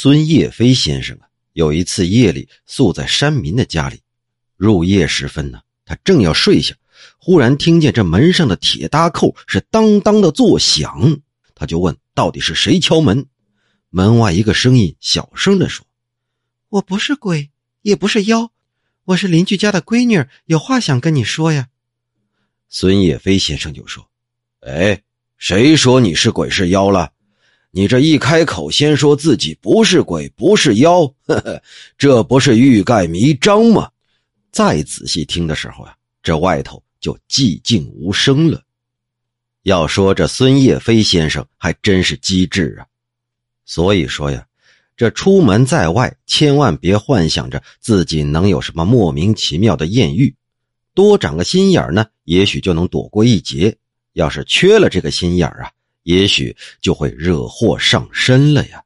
孙叶飞先生啊，有一次夜里宿在山民的家里，入夜时分呢，他正要睡下，忽然听见这门上的铁搭扣是当当的作响，他就问到底是谁敲门。门外一个声音小声的说：“我不是鬼，也不是妖，我是邻居家的闺女，有话想跟你说呀。”孙叶飞先生就说：“哎，谁说你是鬼是妖了？你这一开口，先说自己不是鬼不是妖，呵呵，这不是欲盖弥彰吗？”再仔细听的时候啊，这外头就寂静无声了。要说这孙叶飞先生还真是机智啊。所以说呀，这出门在外，千万别幻想着自己能有什么莫名其妙的艳遇，多长个心眼呢，也许就能躲过一劫；要是缺了这个心眼啊，也许就会惹祸上身了呀。